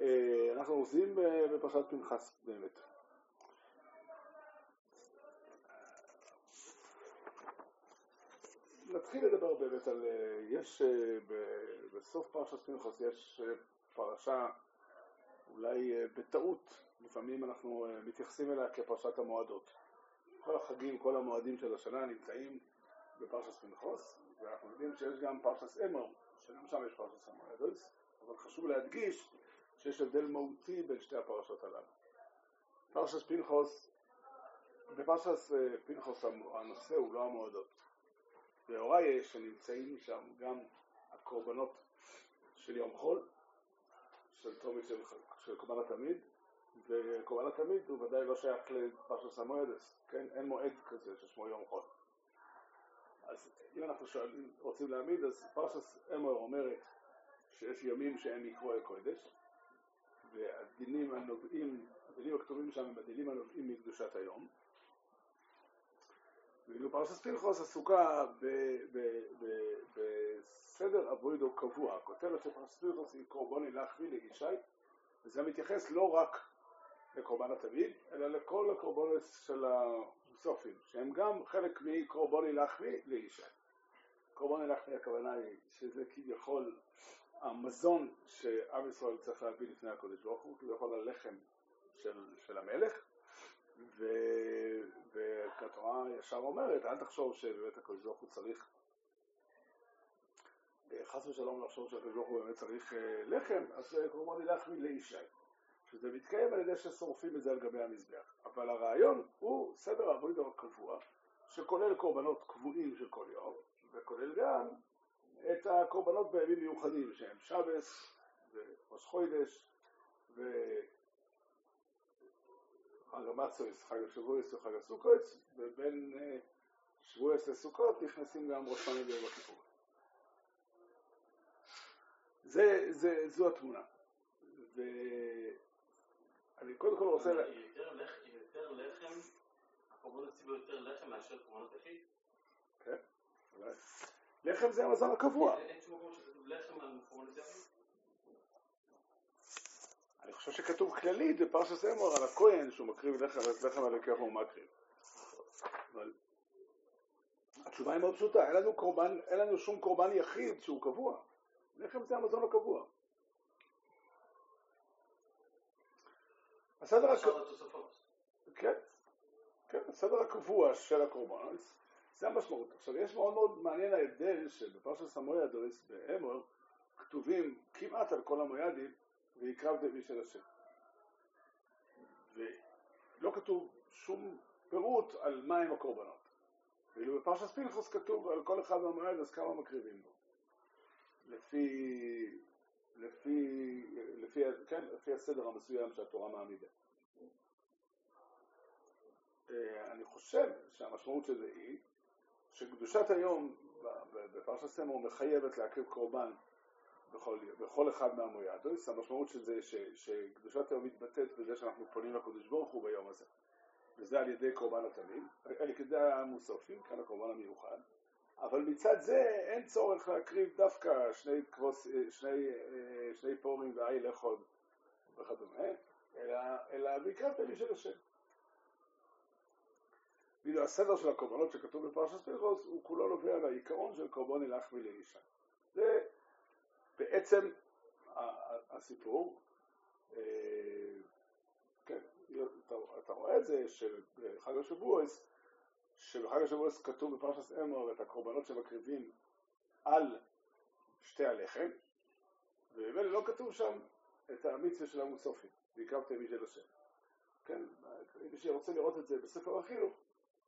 אה, אנחנו עושים בפרשת פנחס באמת. נתחיל לדבר באמת על, יש בסוף פרשת פנחס יש פרשה אולי בטעות, לפעמים אנחנו מתייחסים אליה כפרשת המועדות. כל החגים, כל המועדים של השנה נמצאים בפרשת פנחס, ואנחנו יודעים שיש גם פרשת אמר, שגם שם יש פרשת המועדות, אבל חשוב להדגיש שיש הבדל מהותי בין שתי הפרשות הללו. פרשת פנחוס, בפרשת אה, פנחוס הנושא הוא לא המועדות. והוריי שנמצאים שם גם הקורבנות של יום חול, של תומית של, של קורבן התמיד, וקורבן התמיד הוא ודאי לא שייך לפרשת המועדס, כן? אין מועד כזה ששמו יום חול. אז אם אנחנו שואלים, רוצים להעמיד, אז פרשת אמר אומרת שיש ימים שהם יקרו אל קודש, והדינים הנובעים, הדינים הכתובים שם הם הדינים הנובעים מקדושת היום. ואילו פרשת פנחוס עסוקה בסדר אבוידו קבוע. הכותרת של פרשת פנחוס היא קורבוני להחמיא לישי, וזה מתייחס לא רק לקורבן התמיד, אלא לכל הקורבנות של המוסופים, שהם גם חלק מקורבוני להחמיא לישי. קורבוני להחמיא הכוונה היא שזה כביכול המזון שעם ישראל צריך להביא לפני הקודש ברוך הוא, כביכול הלחם של, של המלך, ו, והתורה ישר אומרת, אל תחשוב שבאמת הקודש ברוך הוא צריך, חס ושלום לחשוב שהקודש ברוך הוא באמת צריך אה, לחם, אז קורבן ילך לאישי, שזה מתקיים על ידי ששורפים את זה על גבי המזבח. אבל הרעיון הוא סדר העבודה הקבוע, שכולל קורבנות קבועים של כל יום, וכולל גם את הקורבנות בימים מיוחדים שהם שבס וראש חוידש וחג המצויס, חג השבועס וחג הסוכות ובין אה, שבועס לסוכות נכנסים גם ראש פעמים ויום הכיפור. זה, זה, זו התמונה. ואני קודם כל רוצה... יותר לחם, הקורבנות הציבו יותר לחם מאשר קורבנות יחיד? כן, אולי. לחם זה המזון הקבוע. אני חושב שכתוב כללית בפרשת אמור על הכהן שהוא מקריב לחם, לחם על הכיח הוא מקריב. אבל התשובה היא מאוד פשוטה, אין לנו, קורבן, אין לנו שום קורבן יחיד שהוא קבוע. לחם זה המזון הקבוע. הסדר, הק... כן, כן, הסדר הקבוע של הקורבנות זה המשמעות. עכשיו, יש מאוד מאוד מעניין ההבדל שבפרשת סמויאדוס באמור כתובים כמעט על כל המויאדים ויקרב דבי של השם. ולא כתוב שום פירוט על מהם הקורבנות. ואילו בפרשת פנחוס כתוב על כל אחד מהמויאד אז כמה מקריבים בו. לפי, לפי, לפי, כן, לפי הסדר המסוים שהתורה מעמידה. אה, אני חושב שהמשמעות של זה היא שקדושת היום בפרשת סמור מחייבת להקריב קורבן בכל, בכל אחד מהמויאדוס, המשמעות של זה ש, שקדושת היום מתבטאת בזה שאנחנו פונים לקדוש ברוך הוא ביום הזה, וזה על ידי קורבן התמים, על ידי המוסופים, כאן הקורבן המיוחד, אבל מצד זה אין צורך להקריב דווקא שני, כבוס, שני, שני פורים ואי לאכול וכדומה, אלא, אלא בעיקר תמיד של השם. ואילו הסדר של הקורבנות שכתוב בפרשת פנחוס הוא כולו נובע מהעיקרון של קורבן ילך ולאישה. זה בעצם הסיפור. אה, כן, אתה רואה את זה שבחג השבועס, שבחג השבועס כתוב בפרשת אמור את הקורבנות שמקריבים על שתי הלחם, ובאמת לא כתוב שם את המצווה של המוסופים, והקרבתם מי של השם. כן, מי שרוצה לראות את זה בספר החינוך,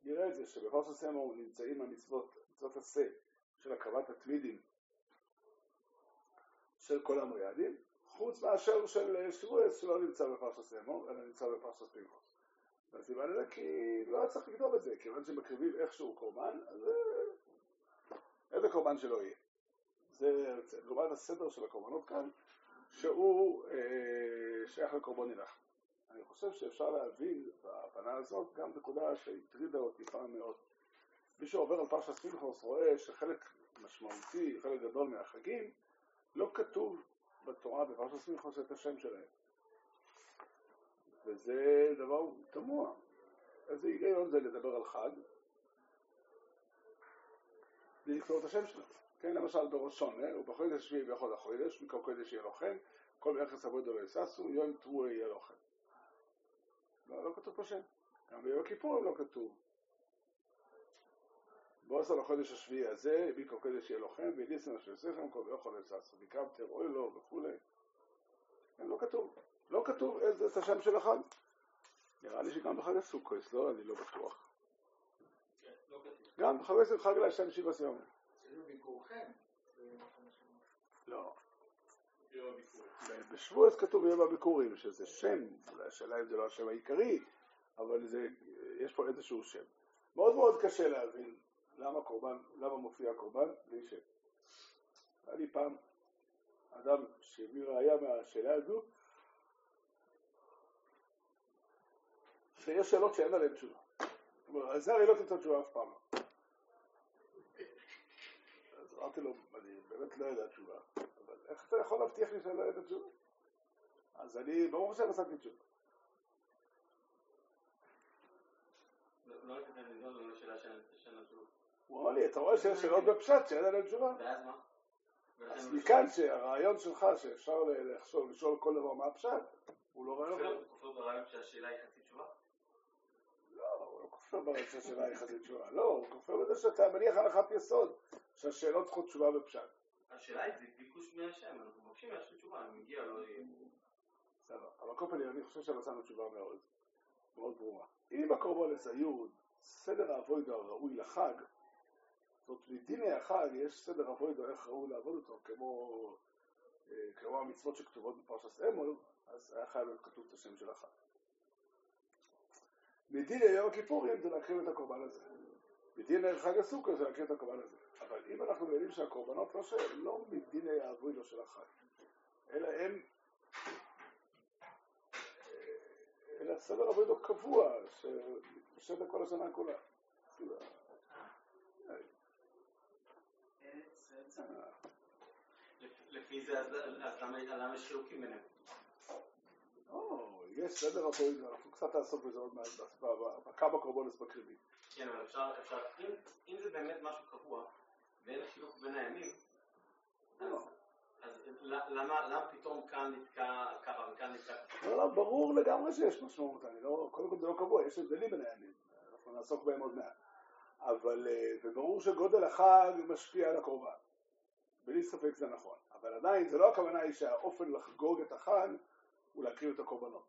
נראה את זה שבפרשת סמור נמצאים המצוות, מצוות עשה של הקרבת התמידים של כל המריאדים, חוץ מאשר של שבועס שלא נמצא בפרשת סמור, אלא נמצא בפרשת פנחוס. והסיבה לזה כי לא היה צריך לכתוב את זה, כיוון שמקריבים איכשהו קורבן, אז איזה קורבן שלא יהיה. זה לעומת הסדר של הקורבנות כאן, שהוא אה, שייך לקורבן ילך. אני חושב שאפשר להבין בהבנה הזאת גם נקודה שהטרידה אותי פעם מאוד. מי שעובר על פרשת פנחוס רואה שחלק משמעותי, חלק גדול מהחגים, לא כתוב בתורה, בפרשת סמיכוס, את השם שלהם. וזה דבר תמוה. איזה היגיון זה לדבר על חג, בלי לקרוא את השם שלו. כן, למשל בראש שונה, ובחודש השביעי ויכול החודש, מקום קודש יהיה לוחם, כל יחס עבודו לא יששו, יום תרועה יהיה לוחם. לא, לא כתוב פה שם. גם ביום הכיפורים לא כתוב. בעשר לחודש השביעי הזה, מיקרו קודש יהיה לוחם, וידיסן אשר יסכם, כל ויכול יששו, ויקרבתם אוי לו וכולי. כן, לא כתוב. לא כתוב איזה את השם של החג. נראה לי שגם בחג הסוכות, לא? אני לא בטוח. כן, לא. גם בחג הסוכות חג להשם שבעה סיום. לא. בשבועס כתוב יום הביקורים, שזה שם, אולי השאלה אם זה לא השם העיקרי, אבל זה, יש פה איזשהו שם. מאוד מאוד קשה להבין למה קורבן, למה מופיע קורבן בלי שם. היה לי פעם אדם שהביא ראייה מהשאלה הזו, שיש שאלות שאין עליהן תשובה. זאת אומרת, על זה הרי לא תמצא תשובה אף פעם. אז אמרתי לו, אני באמת לא יודע תשובה, איך אתה יכול להבטיח לי שאני לא יודע תשובה? אז אני, ברור תשובה. של של התשובה. הוא אמר לי, אתה רואה שיש שאלות בפשט שאין עליהן תשובה? ואז מה? אז מכאן שהרעיון שלך שאפשר לחשוב, לשאול כל דבר מה הפשט, הוא לא רעיון טוב. כופר ברעיון שהשאלה היא חצי תשובה? לא, הוא לא כופר ברעיון שהשאלה היא חצי תשובה. לא, הוא כופר בזה שאתה מניח הנחת יסוד, שהשאלות צריכות תשובה בפשט. השאלה היא, זה ביקוש מהשם, אנחנו מבקשים מהשם תשובה, אם מגיע לא יהיה. בסדר, אבל כל פנים אני חושב שמצאנו תשובה מאוד, מאוד ברורה. אם הקורבנס היו סדר האבוידו הראוי לחג, זאת אומרת, מדיני החג יש סדר אבוידו איך ראוי לעבוד אותו, כמו, אה, כמו המצוות שכתובות בפרשת אמול, אז היה חייב להיות כתוב את השם של החג. מדיני יום הכיפורים זה להקריב את הקורבן הזה. מדיני חג הסוכר זה להקריב את הקורבן הזה. אבל אם אנחנו יודעים שהקורבנות לא, של, לא מדיני האבוידו של החג, אלא הם אלא סדר עבודו קבוע, שמתפשט לכל השנה כולה. לפ- לפי זה, אז למה יש חילוקים ביניהם? יש סדר עבודו, אנחנו קצת נעסוק בזה עוד מעט, ב- ב- בכמה קורבנס מקריבים. כן, אבל אפשר, אם זה באמת משהו קבוע, ואין חילוק בין הימים, אז, לא. למה, פתאום כאן נתקע ככה וכאן נתקע ככה? לא, לא, ברור לגמרי שיש משמעות, אני לא, קודם כל זה לא קבוע, יש הבדלים בין הימים, אנחנו נעסוק בהם עוד מעט. אבל, אה, וברור שגודל החג משפיע על הקורבן. בלי ספק זה נכון. אבל עדיין, זה לא הכוונה היא שהאופן לחגוג את החג הוא להקריב את הקורבנות.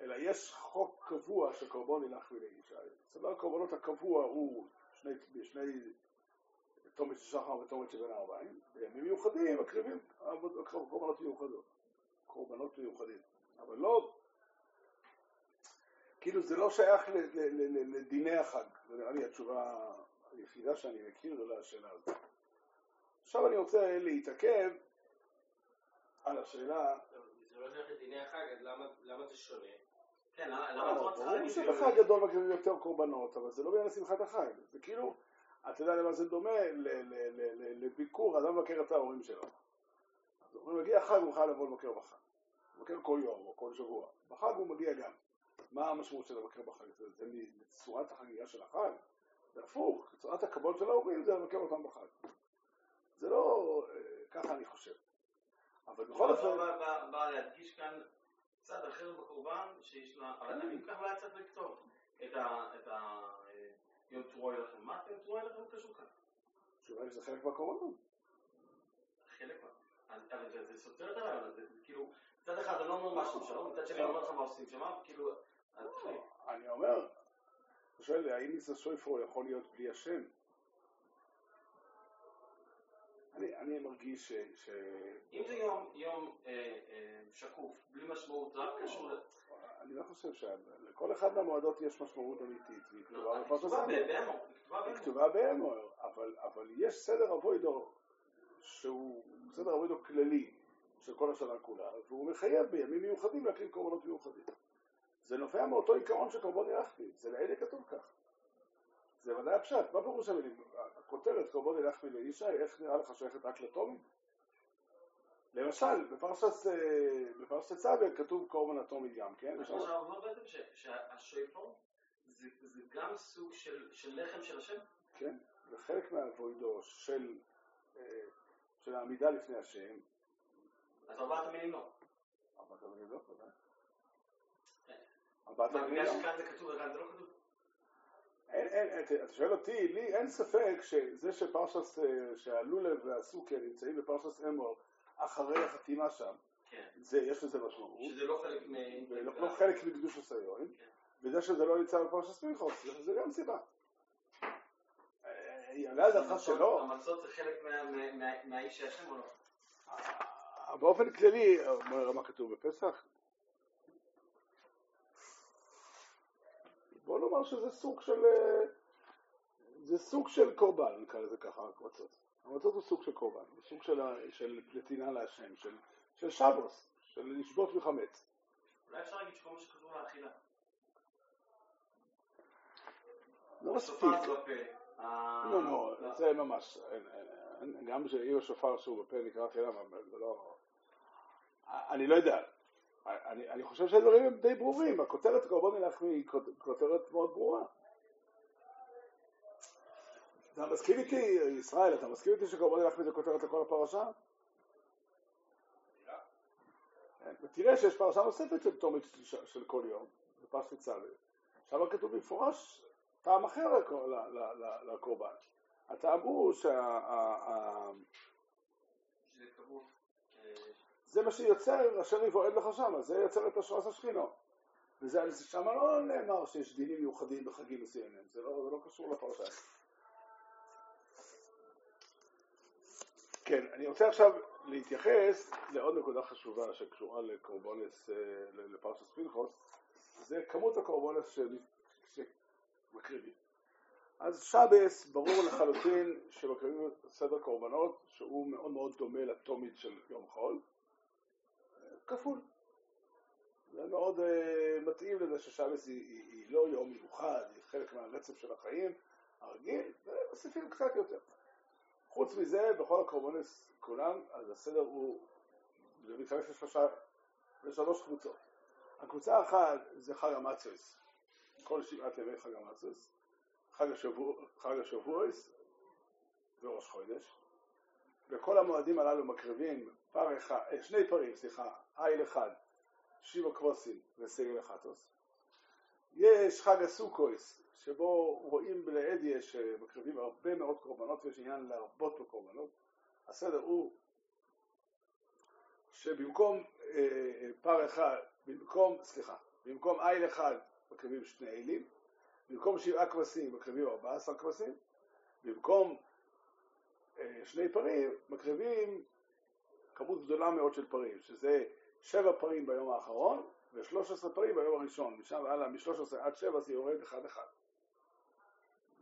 אלא יש חוק קבוע שקורבן ילך ולאישה. סדר הקורבנות הקבוע הוא שני, שני תומת שחר ותומת שבין הארבעים. בימים מיוחדים מקריבים קורבנות מיוחדות. קורבנות מיוחדים. אבל לא, כאילו זה לא שייך לדיני החג. זה נראה לי התשובה היחידה שאני מכיר לשאלה הזאת. עכשיו אני רוצה להתעכב על השאלה, זה לא שייך לדיני החג, אז למה- זה שונה? כן, למה למה התורה צריכה ברור שבחג גדול מקריבים יותר קורבנות, אבל זה לא בעניין שמחת החג. זה כאילו, אתה יודע למה זה דומה? לביקור, אדם מבקר את ההורים שלו. אז אומרים, מגיע החג, הוא חייב לבוא לבקר בחג. לבקר כל יום או כל שבוע. בחג הוא מגיע גם. מה המשמעות של לבקר בחג? זה, זה מצורת החגיגה של החג? זה הפוך, צורת הכבוד של ההורים זה לבקר אותם בחג. זה לא, אה, ככה אני חושב. אבל בכל אופן, באה להדגיש כאן צד אחר בקורבן שיש לה, אבל. אם ככה אולי צריך לכתוב את ה... יום תרועה לכם, מה יום תרועה לכם קשור כאן? היא שזה חלק מהקורבנות. חלק מה... אבל זה- זה סותר את הרעיון הזה, זה כאילו, מצד אחד אני לא אומר משהו שלום, מצד שני אני אומר לך מה עושים שם, כאילו, תחליט. אני אומר, אתה שואל, האם מיסה שויפרו יכול להיות בלי השם? אני, אני מרגיש ש... ש... אם זה יום, יום אה, אה, שקוף, בלי משמעות, רק קשור. אני לא חושב שלכל אחד מהמועדות יש משמעות אמיתית, והיא כתובה בפרשת היא. כתובה באמור, אבל, יש סדר אבוידו שהוא סדר אבוידו כללי של כל השנה כולה, והוא מחייב בימים מיוחדים להקריב קורבנות מיוחדים. זה נובע מאותו עיקרון של קורבן ילכתי, זה לאלה כתוב כך. זה ודאי הפשט, מה פירוש המילים? הכותרת קורבן ילכתי לאישה, איך נראה לך שייכת רק לתומים? למשל, בפרשת, אה, בפרשת צווה כתוב קורבן אטומי גם, כן? שאנחנו אומרים בעצם שהשויפור זה גם סוג של לחם של השם? כן, זה חלק מהאבוידו של, אה, של העמידה לפני השם, אז ארבעת המינים לא. ארבעת המינים לא, ודאי. כן. ארבעת בגלל לא. שכאן זה כתוב וכאן זה לא כתוב? אין, אין, אתה שואל אותי, לי אין ספק שזה שפרשת, אה, שהלולב והסוכר נמצאים בפרשת אמור אחרי החתימה שם, כן. זה, יש לזה משמעות, שזה לא חלק מ... ולא לא חלק מקדוש הסיון, כן. וזה שזה לא נמצא בפרשת סמיכוס, זה- זה גם סיבה. אה, יעלה על דעתך שלא, המצות זה חלק מה- מה- מה- מהאיש השם או לא? אה, באופן כללי, בוא נראה מה כתוב בפסח. בוא נאמר שזה סוג של, אה, זה סוג של קורבן, נקרא לזה ככה, המצות. המצות הוא סוג של קורבן, הוא סוג של, של נתינה להשם, של, של שבוס, של לשבות מחמץ. אולי אפשר להגיד שכל מה שכתוב לאכילה. לא מספיק. לא, לא, זה ממש, גם שאם השופר שהוא בפה נקרא אכילה, זה לא... אני לא יודע. אני, חושב שהדברים הם די ברורים, הכותרת קורבן מלאכמי היא כות- כותרת מאוד ברורה. אתה מסכים איתי, ישראל, אתה מסכים איתי שקורבן מלאכמי זה כותרת לכל הפרשה? כן, ותראה שיש פרשה נוספת של תומית של- כל יום, בפרשת צווה. שם כתוב במפורש טעם אחר לקורבן. הטעם הוא שה... אה, זה מה שיוצר אשר יבועד לך שמה, זה יוצר את השרס השכינו. וזה שם לא נאמר שיש דינים מיוחדים בחגים מסוימים, זה לא, זה לא קשור לפרשה. כן, אני רוצה עכשיו להתייחס לעוד נקודה חשובה שקשורה לקורבונס, אה, לפרשת פנחוס, זה כמות הקורבונס ש- שמקריבים. אז שבס, ברור לחלוטין שמקריבים סדר קורבנות שהוא מאוד מאוד דומה לתומית של יום חול, כפול. זה מאוד uh, מתאים לזה ששבס היא, היא, היא לא יום מיוחד, היא חלק מהרצף של החיים הרגיל, ומוסיפים קצת יותר. חוץ מזה, בכל הקורבנס כולם, אז הסדר הוא, זה מתחלק לשלושה, לשלוש קבוצות. הקבוצה האחת זה חג המצוס, כל שבעת ימי חג המצוס, חג השבוע, חג השבועס וראש חודש. וכל המועדים הללו מקריבים פר אחד, אה, שני פרים, סליחה, איל אחד, שיבה קרוסים וסגל אחתוס. יש חג הסוכויס, שבו רואים לעדיה שמקריבים הרבה מאוד קורבנות ויש עניין להרבות בקורבנות. הסדר הוא שבמקום אה, אה, פר אחד, במקום, סליחה, במקום איל אחד מקריבים שני אילים, במקום שבעה כבשים מקריבים ארבעה עשר כבשים, במקום אה, שני פרים מקריבים כמות גדולה מאוד של פרים, שזה שבע פרים ביום האחרון ו-13 פרים ביום הראשון, משם והלאה, מ-13 עד 7 זה יורד אחד אחד.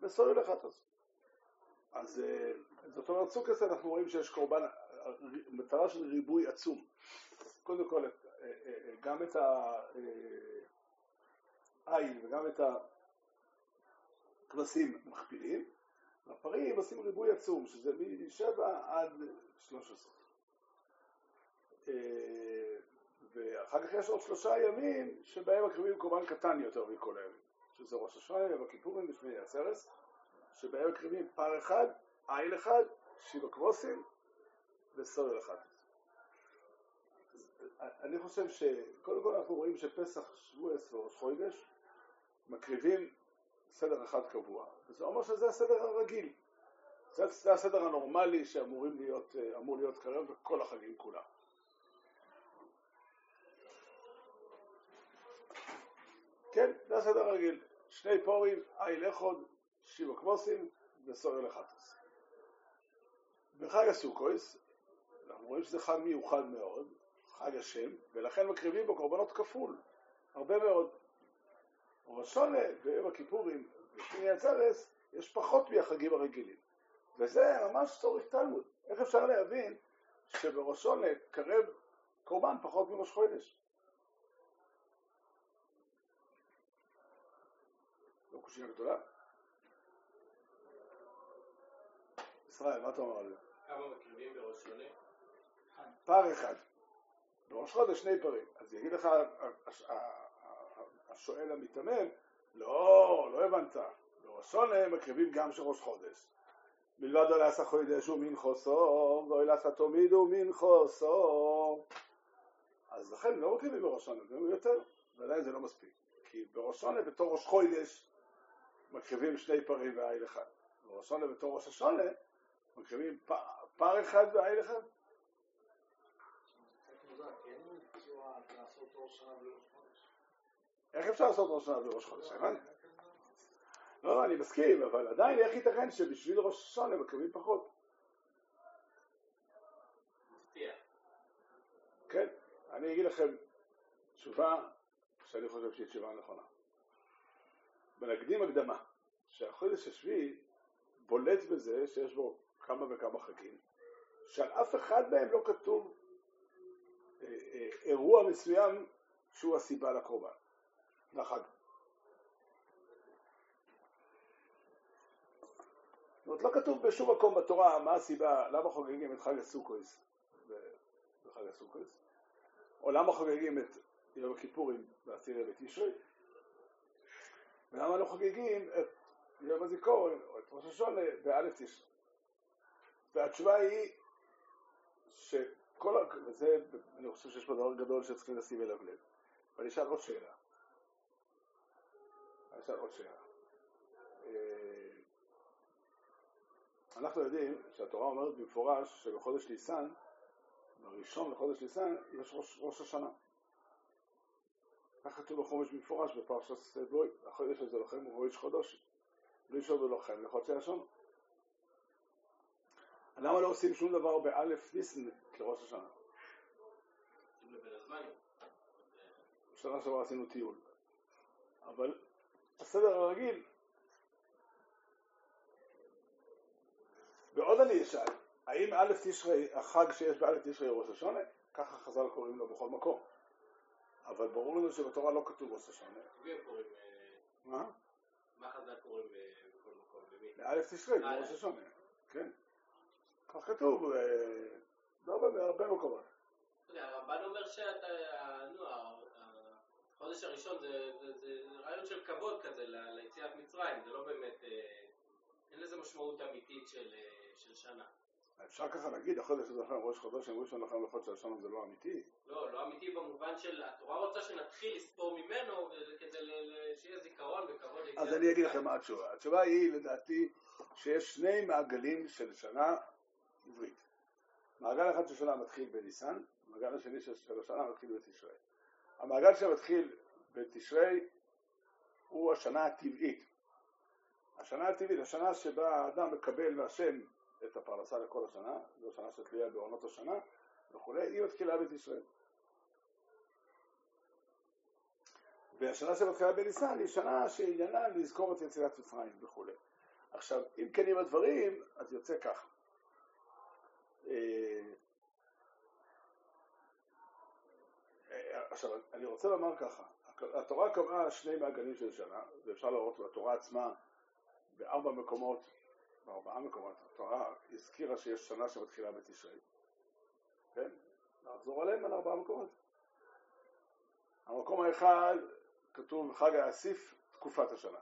וסורי לחטוס. אז אה, זאת אומרת, סוכס אנחנו רואים שיש קורבן, מטרה של ריבוי עצום. קודם כל, אה, אה, גם את העין וגם את הכבשים מכפילים, והפרים עושים ריבוי עצום, שזה מ-7 עד 13. אה, ואחר כך יש עוד שלושה ימים שבהם מקריבים קורבן קטן יותר מכל הימים, שזה ראש השנה, יום הכיפורים ושמיני עצרס, שבהם מקריבים פר אחד, איל אחד, שיבה קרוסים וסולל אחד. אני חושב שקודם כל אנחנו רואים שפסח, שבועס וראש חודש מקריבים סדר אחד קבוע, וזה אומר שזה הסדר הרגיל. זה, זה הסדר הנורמלי שאמור להיות, להיות כרגע בכל החגים כולם. כן, זה הסדר הרגיל. שני פורים, איל אחד, שיבה כבוסים וסורל אחתוס. בחג הסוכויס, אנחנו רואים שזה חג מיוחד מאוד, חג השם, ולכן מקריבים בו קורבנות כפול, הרבה מאוד. ראש שונה ויום הכיפורים ושמיני עצרס יש פחות מהחגים הרגילים. וזה ממש צורך תלמוד. איך אפשר להבין שבראש שונה קרב קורבן פחות מראש חודש? קושייה גדולה. ישראל, מה אתה אומר על זה? כמה מקריבים בראש שונה? פר אחד. בראש חודש שני פרים. אז יגיד לך השואל המיתמם, לא, לא הבנת. בראש שונה מקריבים גם של ראש חודש. מלבד לא לעשה חודש ומין חוסו, ואוי לעשה תמיד ומין חוסו. אז לכן לא מקריבים בראש שונה, מקריבים יותר, ועדיין זה לא מספיק. כי בראש שונה בתור ראש חודש מקריבים שני פרים ועיל אחד. בראש שונה בתור ראש השונה מקריבים פר אחד ועיל אחד. לעשות ראש. איך אפשר לעשות ראש שנה וראש חודש? לא, לא, אני מסכים, אבל עדיין איך ייתכן שבשביל ראש השונה מקריבים פחות? כן, אני אגיד לכם תשובה שאני חושב שהיא תשובה נכונה. ונקדים הקדמה, שהחודש השביעי בולט בזה שיש בו כמה וכמה חגים, שעל אף אחד מהם לא כתוב אה, אה, אירוע מסוים שהוא הסיבה לקורבן, לחג. זאת אומרת, לא כתוב בשום מקום בתורה מה הסיבה, למה חוגגים את חג הסוכות בחג הסוכות, או למה חוגגים את יום הכיפורים בעשירי בתשרי, ולמה לא חוגגים את יום הזיכרון או את ראש השונה באלף תשרי. והתשובה היא שכל, וזה, אני חושב שיש פה דבר גדול שצריכים לשים אליו לב. ואני אשאל עוד שאלה. אני אשאל עוד שאלה. אה, אנחנו יודעים שהתורה אומרת במפורש שבחודש ניסן, בראשון לחודש ניסן, יש ראש, ראש השנה. כך כתוב בחומש במפורש בפרשת בוי, החודש הזה לכם הוא ראש חודש, ראשון ולוחם לחודשי השון. למה לא עושים שום דבר באלף ניסן כראש השנה? בשנה שעברה עשינו טיול. אבל הסדר הרגיל, ועוד אני אשאל, האם א' תשרי, החג שיש באלף תשרי ראש השונה? ככה חז"ל קוראים לו בכל מקום. אבל ברור לנו שבתורה לא כתוב ראש השונה. מי הם קוראים, אה, מה? מה חז"ל קוראים אה, בכל מקום? למי? באלף תשרי, אה, ראש השונה. כן. כך כתוב, לא הרבה- בהרבה מקומות. הרמב"ן אומר שאתה, נו, החודש הראשון זה- רעיון של כבוד כזה ליציאת מצרים, זה לא באמת, אין לזה משמעות אמיתית של שנה. אפשר ככה להגיד, החודש הזה לכם ראש חודש, הם ראשון לכם לחודש הראשון זה לא אמיתי. לא, לא אמיתי במובן של התורה רוצה שנתחיל לספור ממנו כדי שיהיה זיכרון וכבוד אז אני אגיד לכם מה התשובה. התשובה היא, לדעתי, שיש שני מעגלים של שנה עברית. מעגל אחד של שנה מתחיל בניסן, המעגל השני של של השנה מתחיל בתשרי. המעגל שמתחיל בתשרי הוא השנה הטבעית. השנה הטבעית, השנה שבה האדם מקבל מהשם את הפרנסה לכל השנה, זו שנה שתלויה בעונות השנה וכולי, היא מתחילה בתשרי. והשנה שמתחילה בניסן היא שנה שעניינה לזכור את יציאת מצרים וכולי. עכשיו, אם כנים הדברים, אז יוצא ככה. אה, עכשיו, אני רוצה לומר ככה, התורה קבעה שני מעגלים של שנה, ואפשר לראות בתורה עצמה בארבע מקומות, בארבעה מקומות, התורה הזכירה שיש שנה שמתחילה בתשרי. כן? נחזור עליהם על ארבעה מקומות. המקום האחד כתוב חג האסיף, תקופת השנה.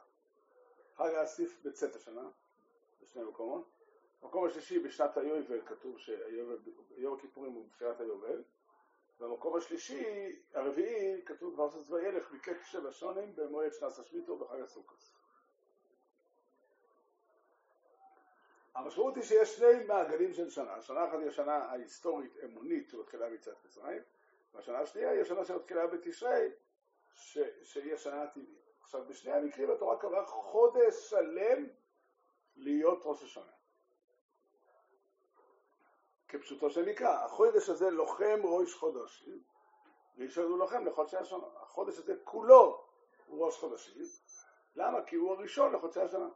חג האסיף בצאת השנה, בשני מקומות. במקום השלישי בשנת היובל כתוב שיום הכיפורים הוא בתחילת היובל. במקום השלישי, הרביעי, כתוב בפרשת וילך מקץ שבע שונים במועד שנת השמיטו בחג הסוכות. המשמעות היא שיש שני מעגלים של שנה. השנה אחת היא השנה ההיסטורית אמונית שמתחילה מצאת מצרים, והשנה השנייה היא השנה שמתחילה בתשרי, ש... שהיא השנה הטבעית. עכשיו, בשני המקרים התורה קבעה חודש שלם להיות ראש השנה. כפשוטו של מקרא, החודש הזה לוחם ראש חודשים, ואישר הוא לוחם לחודשי השנה. החודש הזה כולו הוא ראש חודשים. למה? כי הוא הראשון לחודשי השנה.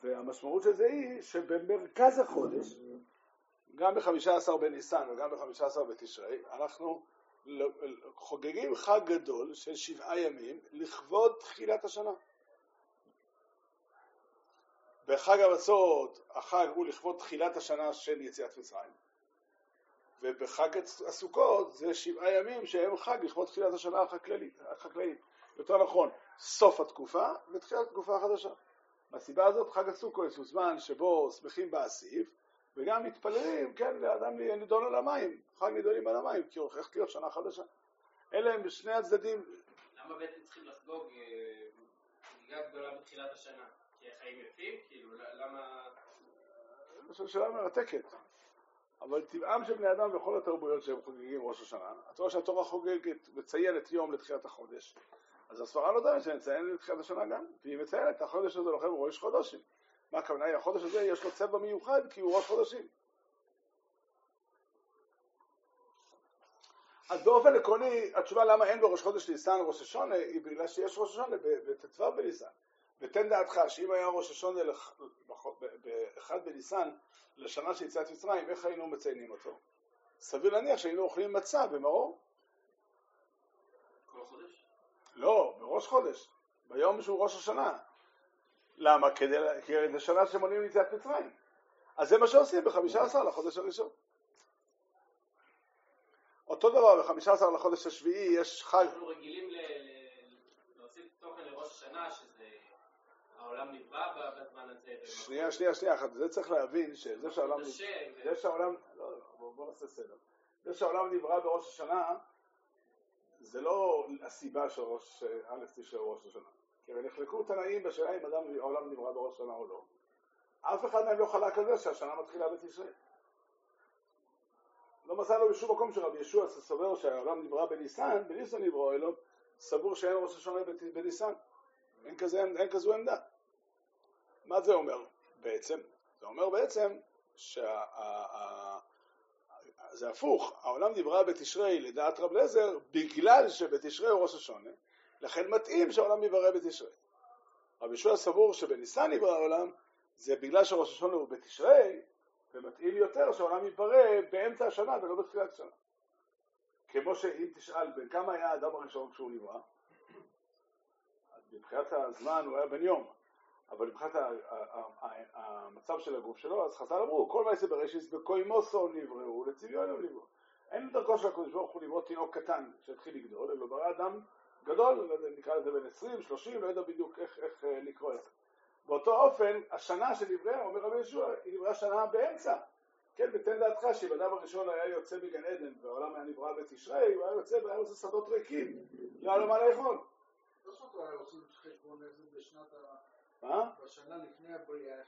והמשמעות של זה היא שבמרכז החודש, גם ב-15 בניסן וגם ב-15 בתשרי, אנחנו ל- חוגגים חג גדול של שבעה ימים לכבוד תחילת השנה. בחג המצות החג הוא לכבוד תחילת השנה של יציאת מצרים, ובחג הסוכות זה שבעה ימים שהם חג לכבוד תחילת השנה החקלאית, החקלאית. יותר נכון, סוף התקופה ותחילת התקופה החדשה. מהסיבה הזאת חג הסוכות הוא זמן שבו שמחים באסיף וגם מתפללים, כן, לאדם נידון על המים, חג נידונים על המים, כי הולכת להיות שנה חדשה. אלה הם בשני הצדדים. למה בעצם צריכים לחגוג אה, חגיגה גדולה בתחילת השנה? כי החיים יפים? כאילו, למה... חושב שאלה מרתקת. אבל טבעם של בני אדם בכל התרבויות שהם חוגגים ראש השנה, אתה רואה שהתורה חוגגת, מציינת יום לתחילת החודש. אז הסברה לא דרך שנציין לתחילת השנה גם, והיא מציינת, החודש הזה לוחם ראש חודשים. מה הכוונה? החודש הזה יש לו צבע מיוחד כי הוא ראש חודשים. אז באופן עקרוני, התשובה למה אין בראש חודש ניסן ראש השונה, היא בגלל שיש ראש השונה בט"ו בניסן. ותן דעתך שאם היה ראש השונה באחד בניסן לשנה של יציאת מצרים, איך היינו מציינים אותו? סביר להניח שהיינו אוכלים מצה במרור. לא, בראש חודש, ביום שהוא ראש השנה. למה? כדי, כי זה שנה שמונים ליציאת מצרים. אז זה מה שעושים בחמישה עשר לחודש הראשון. אותו דבר בחמישה עשר לחודש השביעי יש חג... אנחנו רגילים להוסיף תוכן לראש השנה, שזה העולם נברא בזמן הזה. שנייה, שנייה, שנייה, זה צריך להבין שזה שהעולם... זה שהעולם... לא, בוא נעשה סדר. זה שהעולם נברא בראש השנה, זה לא הסיבה של ראש א' תשעה ראש השנה. כי הרי נחלקו תנאים בשאלה אם אדם העולם נברא בראש השנה או לא. אף אחד מהם לא חלק על זה שהשנה מתחילה בתשרי. לא מצאנו בשום מקום שרבי ישוע סובר שהעולם נברא בניסן, בניסן נברא אלו, סבור שאין ראש השנה בניסן. אין, כזה, אין כזו עמדה. מה זה אומר בעצם? זה אומר בעצם שה... זה הפוך, העולם נברא בתשרי לדעת רב לזר בגלל שבתשרי הוא ראש השונה, לכן מתאים שהעולם יברא בתשרי. רבי ישוע סבור שבניסן נברא העולם זה בגלל שראש השונה הוא בתשרי ומתאים יותר שהעולם יברא באמצע השנה ולא בתחילת השנה. כמו שאם תשאל בין כמה היה האדם הראשון כשהוא נברא, מבחינת הזמן הוא היה בן יום, אבל מבחינת המצב של הגוף שלו, אז חז"ל אמרו, כל מעשה בראשיס בקוימוסו נבראו, לצביון נבראו. אין דרכו של הקדוש ברוך הוא לברוא תינוק קטן שהתחיל לגדול, אלא ברא אדם גדול, נקרא לזה בין 20, 30, לא יודע בדיוק איך, איך אה, לקרוא את זה. באותו אופן, השנה שנבראה, אומר רבי ישוע, היא נבראה שנה באמצע. כן, ותן דעתך שאם אדם הראשון היה יוצא מגן עדן והעולם היה נברא בתשרי, הוא היה יוצא והיה עושה שדות ריקים, לא היה לו מה לאכול. לא שאתה עושים חשבון איזה בשנת ה... בשנה לפני הבריאה,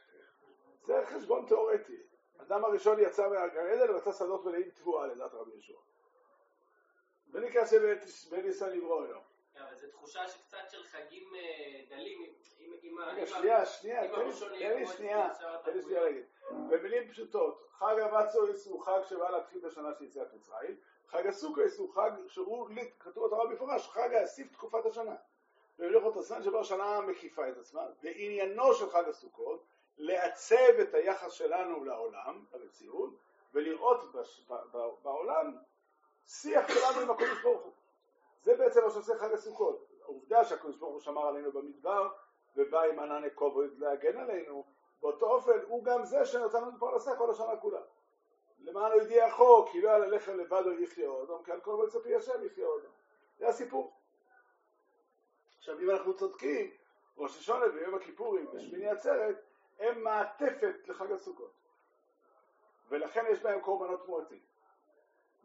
זה חשבון תיאורטי. אדם הראשון יצא מהגן עדן שדות מלאים תבואה לדעת רבי ישוע. ונקרא שבניסן יברוא היום. אבל זו תחושה שקצת של חגים אה, דלים, רגע, שנייה, שנייה, תן לי שנייה, תן לי שנייה להגיד. במילים פשוטות, חג המצויס הוא חג שבא להתחיל בשנה של יציאת מצרים, חג הסוכויס הוא חג שהוא, כתוב בתורה במפורש, חג האסיף תקופת השנה. והוליכות הזמן שבו השנה מקיפה את עצמה, ועניינו של חג הסוכות, לעצב את היחס שלנו לעולם, למציאות, ולראות בש, ב, ב, בעולם שיח שלנו עם הקדוש ברוך הוא. זה בעצם מה שעושה חג הסוכות. העובדה שהקדוש ברוך הוא שמר עלינו במדבר, ובא עם ענן הכובד להגן עלינו, באותו אופן הוא גם זה שנתן לנו פרנסה כל השנה כולה. למען לא ידיע החוק, כי לא היה ללחם לבד או יחיה עוד, כי על כל מועצת פי השם יחיה עוד. זה הסיפור. עכשיו אם אנחנו צודקים, ראש השונה ויום הכיפורים ושמיני עצרת הם מעטפת לחג הסוכות. ולכן יש בהם קורבנות מועטים.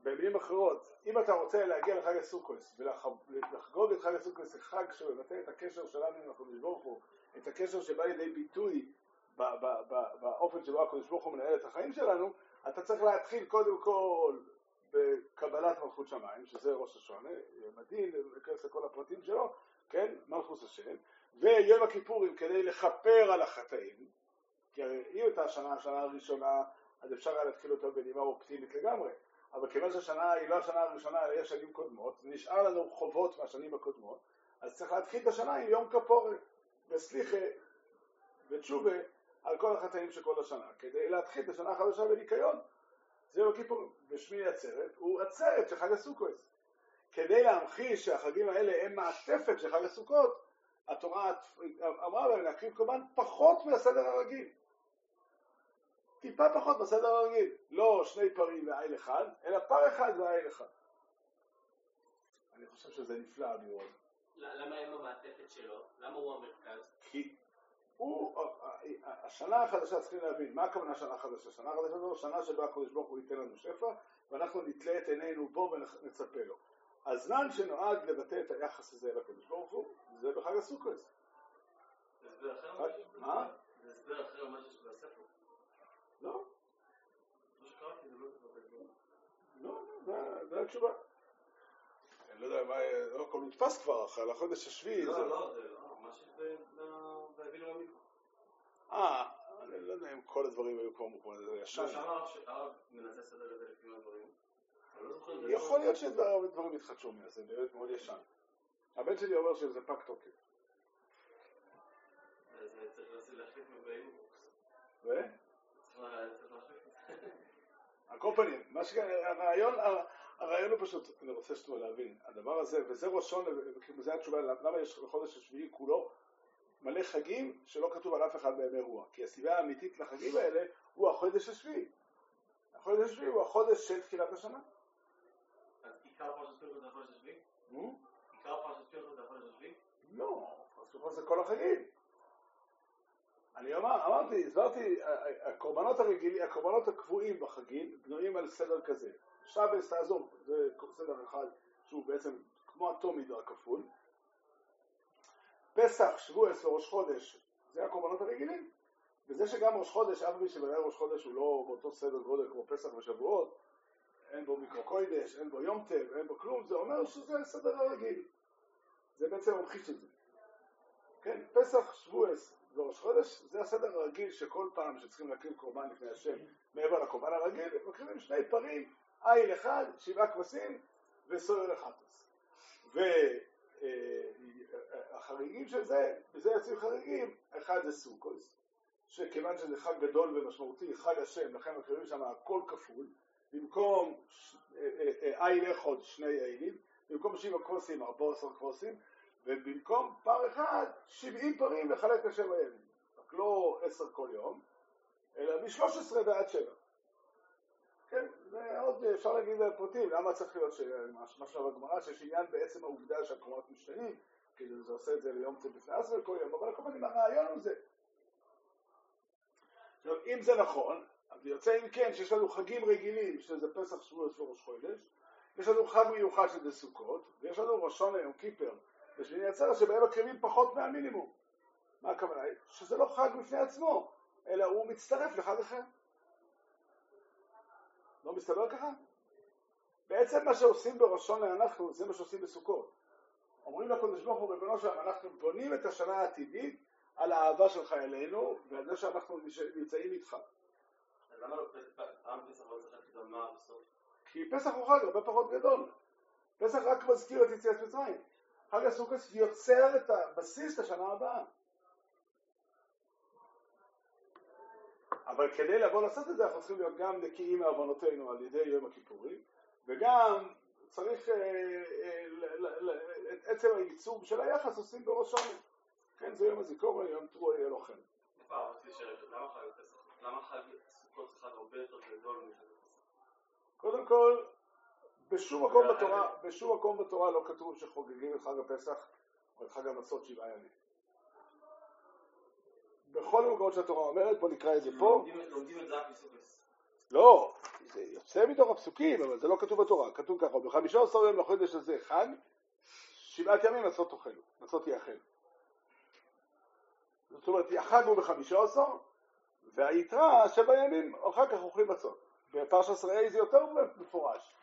במילים אחרות, אם אתה רוצה להגיע לחג הסוכות ולחגוג את חג הסוכות זה חג שמבטא את הקשר שלנו עם הקדוש ברוך הוא, את הקשר שבא לידי ביטוי באופן שבו הקדוש ברוך הוא מנהל את החיים שלנו, אתה צריך להתחיל קודם כל בקבלת מלכות שמיים, שזה ראש השונה, מדהים, להיכנס לכל הפרטים שלו, כן, מלכוס השם, ויום הכיפורים כדי לכפר על החטאים, כי הרי אם הייתה השנה, השנה הראשונה, אז אפשר היה להתחיל אותה בנימה אופטימית לגמרי, אבל כיוון שהשנה היא לא השנה הראשונה, אלא יש שנים קודמות, נשאר לנו חובות מהשנים הקודמות, אז צריך להתחיל את השנה עם יום כפורת, וסליחה, ותשובה, על כל החטאים של כל השנה, כדי להתחיל את השנה החדשה בניקיון. זה יום הכיפורים, ושמיני עצרת הוא עצרת של חג הסוכות. כדי להמחיש שהחגים האלה הם מעטפת של חג הסוכות, התורה אמרה להם להקריב קורבן פחות מהסדר הרגיל. טיפה פחות מהסדר הרגיל. לא שני פרים ועיל אחד, אלא פר אחד ועיל אחד. אני חושב שזה נפלא מאוד. למה הם המעטפת שלו? למה הוא המרכז? כי הוא, השנה החדשה צריכים להבין, מה הכוונה שנה חדשה? שנה חדשה זו שנה שבה הקדוש ברוך הוא ייתן לנו שפע ואנחנו נתלה את עינינו בו ונצפה לו. הזמן שנועד לבטא את היחס הזה לקדוש ברוך הוא זה בחג הסוכות. זה הסבר אחר? מה? זה הסבר אחר ממה שיש בספר. לא, מה זה לא זה. לא, לא, זה התשובה. אני לא יודע מה, לא הכל נתפס כבר אחרי החודש השביעי. לא, לא, זה לא, מה שיש בהביא למקווה. אה, אני לא יודע אם כל הדברים היו כמו כמו זה ישן. שם הרב מנסה לסדר את זה לפי הדברים. לא זה- יכול להיות שדברים התחדשו מאז, זה באמת מאוד ישן. הבן שלי אומר שזה פג תוקף. אז צריך לנסות להחליף באינבוקס. ו? על כל פנים. הרעיון, הרעיון הוא פשוט, אני רוצה שתראו להבין, הדבר הזה, וזה ראשון, וזו התשובה, למה יש בחודש השביעי כולו מלא חגים שלא כתוב על אף אחד בימי רוח, כי הסיבה האמיתית לחגים האלה הוא החודש השביעי. החודש השביעי הוא החודש של תחילת השנה. עיקר? עיקר? לא, הסוכות זה כל החגים. אני אמר, אמרתי, הסברתי, הקורבנות הרגילים, הקורבנות הקבועים בחגים בנויים על סדר כזה. שבס, תעזוב, זה סדר אחד שהוא בעצם כמו התומיד הכפול. פסח, שבועס וראש חודש, זה הקורבנות הרגילים. וזה שגם ראש חודש, אף מי שבוודאי ראש חודש הוא לא באותו סדר גודל כמו פסח ושבועות, אין בו מיקרוקוידש, אין בו יום טב, אין בו כלום, זה אומר שזה הסדר הרגיל. זה בעצם ממחיש את זה. כן, פסח, שבועס וראש חודש, זה הסדר הרגיל שכל פעם שצריכים להקריב קורבן לפני השם מעבר לקורבן הרגיל, מקריבים שני פרים, עיל אחד, שבעה כבשים וסוהר לחטוס. והחריגים של זה, בזה יוצאים חריגים, אחד זה סוכוס, שכיוון שזה חג גדול ומשמעותי, חג השם, לכן מקריבים שם הכל כפול, במקום עיל אחד שני עילים, במקום שבעה כבשים ארבע עשר כבשים, ובמקום פר אחד, שבעים פרים לחלק לשבע ימים. רק לא עשר כל יום, אלא משלוש עשרה ועד שבע. כן, זה עוד אפשר להגיד בפרטים, למה צריך להיות משהו בגמרא, שיש עניין בעצם העובדה שהקומות משתנים, כאילו זה עושה את זה ליום צד לפני עשרה כל יום, אבל כל פעמים הרעיון הוא זה. עכשיו, אם זה נכון, אז יוצא אם כן שיש לנו חגים רגילים, שזה פסח, שבוע וראש חודש, יש לנו חג מיוחד שזה סוכות, ויש לנו ראשון היום כיפר, ושמיני עצרת שבהם מקריבים פחות מהמינימום. מה הכוונה? שזה לא חג בפני עצמו, אלא הוא מצטרף לחג אחר. לא מסתבר ככה? בעצם מה שעושים בראשון לאנחנו, זה מה שעושים בסוכות. אומרים לקדוש ברוך הוא, ריבונו שלם, אנחנו בונים את השנה העתידית על האהבה שלך אלינו, ועל זה שאנחנו נמצאים איתך. למה לא פעם פסח לא צריך להגיד מה בסוף? כי פסח הוא חג הרבה פחות גדול. פסח רק מזכיר את יציאת מצרים. חג הסוכות יוצר את הבסיס לשנה הבאה. אבל כדי לבוא לעשות את זה אנחנו צריכים להיות גם נקיים מעוונותינו על ידי יום הכיפורים וגם צריך, אה, אה, את עצם הייצוג של היחס עושים בראשנו. כן, זה יום הזיכרון, יום תרוע יהיה לוחם. למה חג קודם כל, בשום מקום בתורה, בשום מקום בתורה לא כתוב שחוגגים את חג הפסח או את חג המצות שבעה ימים. בכל המקומות שהתורה אומרת, בוא נקרא את זה פה. לומדים את זה רק מסוכס. לא, זה יוצא מתוך הפסוקים, אבל זה לא כתוב בתורה. כתוב ככה, בחמישה עשר יום לחודש הזה חג, שבעת ימים מצות תאכלו, מצות יאכל. זאת אומרת, החג הוא בחמישה עשר, והיתרה שבע ימים, אחר כך אוכלים מצות. בפרשת עשרה זה יותר מפורש.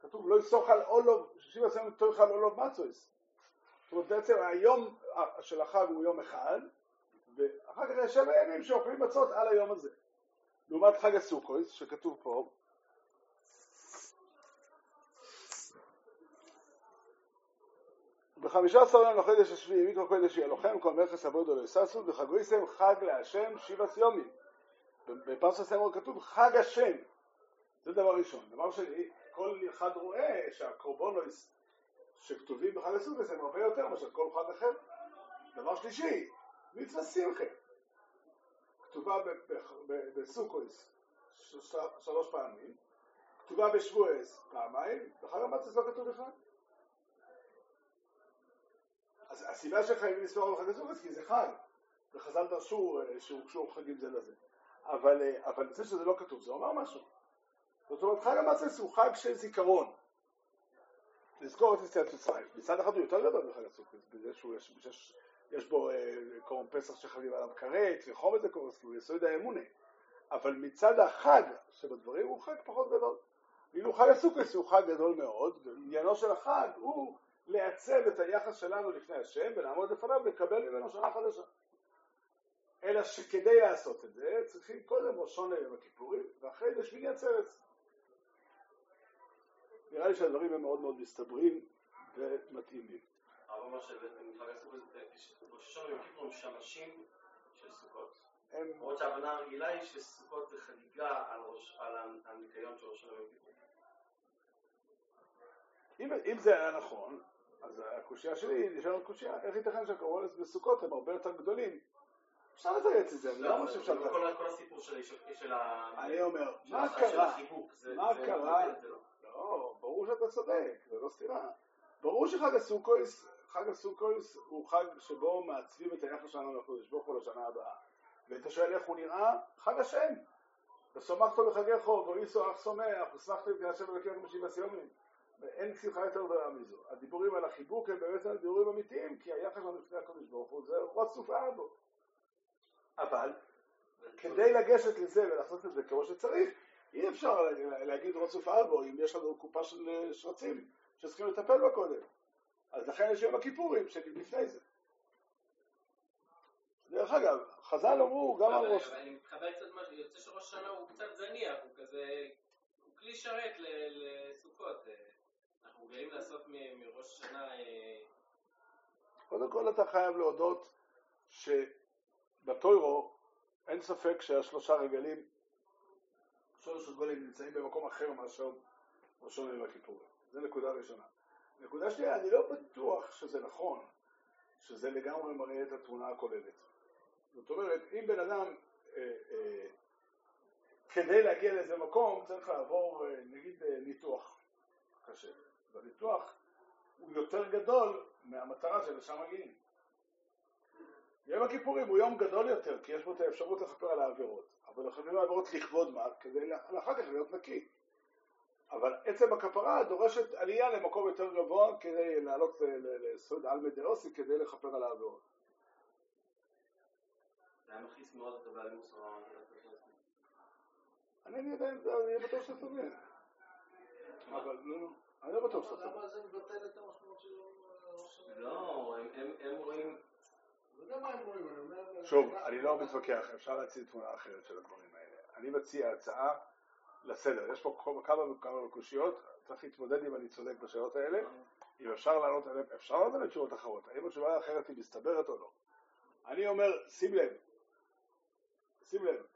כתוב לא יסוך על אולוב, שישים עשרה ימים תאכל אולוב מצויס. זאת אומרת, בעצם היום של החג הוא יום אחד, ואחר כך יש שבע ימים שאוכלים מצות על היום הזה. לעומת חג הסוכות, שכתוב פה, בחמישה עשר יום לחודש השביעי, מיקרו קודש יהיה לוחם, כל מלכס עבודו לא יססו, וחגויסם חג להשם שבע סיומים. בפרשת סמור כתוב חג השם. זה דבר ראשון. דבר שני, כל אחד רואה שהקורבנויס שכתובים בחג הסוכות הם הרבה יותר מאשר כל חג אחר. דבר שלישי, מצווה שמחה. כתובה ב- ב- ב- בסוכויס ש- שלוש פעמים, כתובה בשבועס פעמיים, בחג המצווה לא כתוב בכלל. אז הסיבה שחייבים לספור חג הסוכוס כי זה חג, וחז"ל דרשו אה, שהוגשו חגים זה לזה. אבל, אה, אבל זה שזה לא כתוב, זה אומר משהו. זאת אומרת, חג המצווה הוא חג של זיכרון. לזכור את יציאת מצרים. מצד אחד הוא יותר גדול מחג הסוכות, בזה שהוא יש, יש, בו אה, פסח שחייבים עליו כרת, וחום את זה קורס, הוא יסוד האמונה. אבל מצד החג שבדברים הוא חג פחות גדול. ואילו חג הסוכות הוא חג גדול מאוד, ועניינו של החג הוא לעצב את היחס שלנו לפני השם ולעמוד לפניו ולקבל ממנו שנה חדשה. אלא שכדי לעשות את זה צריכים קודם ראש שונה יום הכיפורים ואחרי זה שמיני עצרת. נראה לי שהדברים הם מאוד מאוד מסתברים ומתאימים. שבחג הסוכות, ראש השנה ויום כיפור הם שמשים של סוכות. למרות שההבנה הרגילה היא שסוכות זה חגיגה על הניקיון של ראש השנה ויום כיפור. אם, אם זה היה נכון, אז הקושייה שלי נשארת קושייה, איך ייתכן שהקורולס בסוכות הם הרבה יותר גדולים? אפשר לתרץ את זה, אני לא אומר שאפשר לתרץ. כל- כל הסיפור של ה... אני אומר, מה קרה? מה זה- קרה? לא. לא, ברור שאתה צודק, זה לא סתירה. ברור שחג הסוכויס, חג הסוכויס הוא חג שבו מעצבים את היחס שלנו לקדוש ברוך הוא לשנה הבאה. ואתה שואל איך הוא נראה? חג השם. ושמחת בחגך ואיסו אך שמח, ושמחת לפני השם ולקרב בשבעה סיומים. ואין שמחה יותר גדולה מזו. הדיבורים על החיבוק הם באמת דיבורים אמיתיים, כי היחס שלנו לפני הקדוש ברוך הוא זה רצוף ארבו. אבל כדי לגשת לזה ולעשות את זה כמו שצריך, אי אפשר להגיד רצוף ארבו אם יש לנו קופה של אה, שרצים שצריכים לטפל בה קודם. אז לכן יש יום הכיפורים שלפני זה. דרך אגב, חז"ל אמרו גם על אבל ראש... אני מתחבר קצת מה יוצא שראש השנה הוא קצת זניח, הוא כזה, הוא כלי שרת לסוכות. גאים לעשות מראש השנה, אה, קודם כל אתה חייב להודות שבטוירו אין ספק שהשלושה רגלים, שלוש רגלים נמצאים במקום אחר מאשר ראשון יום הכיפורים. זו נקודה ראשונה. נקודה שנייה, אני לא בטוח שזה נכון, שזה לגמרי מראה את התמונה הכוללת. זאת אומרת, אם בן אדם, אה, אה, כדי להגיע לאיזה מקום, צריך לעבור, אה, נגיד, אה, ניתוח קשה. והניתוח הוא יותר גדול מהמטרה שלשם מגיעים. יום הכיפורים הוא יום גדול יותר, כי יש בו את האפשרות לכפר על העבירות. אבל על העבירות לכבוד מה? כדי אחר כך להיות נקי. אבל עצם הכפרה דורשת עלייה למקום יותר גבוה כדי לעלות לסוד על מדאוסי כדי לכפר על העבירות. זה. אני יודע, אני בטוח שאתה מבין. אבל לא, אני לא בטוח שאתה מבין. למה זה מבטל את המשמעות של? לא, הם- הם- הם רואים... לא. שוב, אני לא מתווכח, אפשר להציג תמונה אחרת של הדברים האלה. אני מציע הצעה לסדר. יש פה כמה וכמה קושיות, צריך להתמודד אם אני צודק בשאלות האלה. אם אפשר לענות עליהן, אפשר לענות עליהן תשובות אחרות. האם התשובה האחרת היא מסתברת או לא? אני אומר, שים לב, שים לב,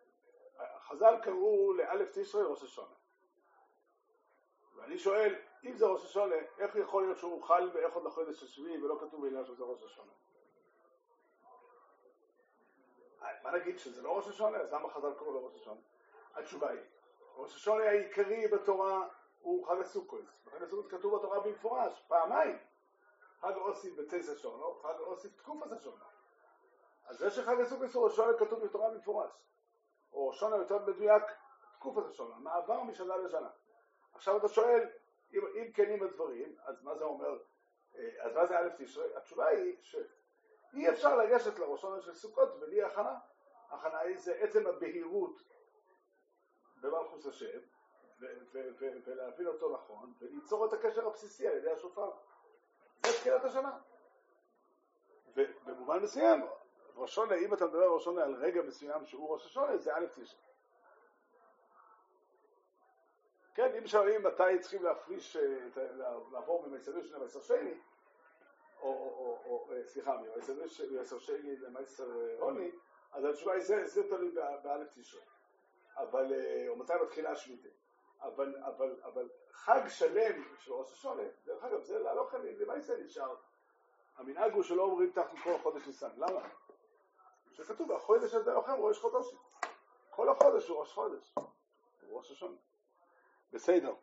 חז"ל קראו לאלף תשרי ראש השונה. ואני שואל, אם זה ראש השונה, איך יכול להיות שהוא חל באחד לחודש השביעי ולא כתוב בעניין שזה ראש השונה? מה נגיד שזה לא ראש השונה? אז למה חז"ל קראו לו ראש השונה? התשובה היא, ראש השונה העיקרי בתורה הוא חג הסוכות. חג הסוכות כתוב בתורה במפורש, פעמיים. חג אוסיף בצייס השונו, חג אוסיף תקופת השונו. אז זה שחג הסוכות הוא ראש השונה כתוב בתורה במפורש. או ראש השונה יותר מדויק, תקופת השונו, מעבר משנה לשנה. עכשיו אתה שואל, אם, אם כנים הדברים, אז מה זה אומר, אה, אז מה זה א' תשרי? התשובה היא שאי אפשר לגשת לראש השונה של סוכות בלי הכנה. הכנה היא זה עצם הבהירות במלכוס השם, ולהבין אותו נכון, וליצור את הקשר הבסיסי על ידי השופר. זה תחילת השנה. ובמובן מסוים, ראש אם אתה מדבר השונה על רגע מסוים שהוא ראש השונה, זה א' תשרי. כן, אם שואלים מתי צריכים להפריש, אה, לעבור ממייסר ראשון למייסר שני, או, אה, סליחה, ממייסר שני למייסר אה, רוני, אז התשובה היא זה, זה תלוי בא- באלף תשרי. אבל, אה, או מתי מתחילה השמיטה. אבל, אבל, אבל חג שלם של ראש השונה, דרך אגב, זה להלוך אני, למעשה נשאר המנהג הוא שלא אומרים תחת כל חודש ניסן, למה? שכתוב, החודש הזה לכם ראש חודשים. כל החודש הוא ראש חודש, הוא ראש השונה. בסדר.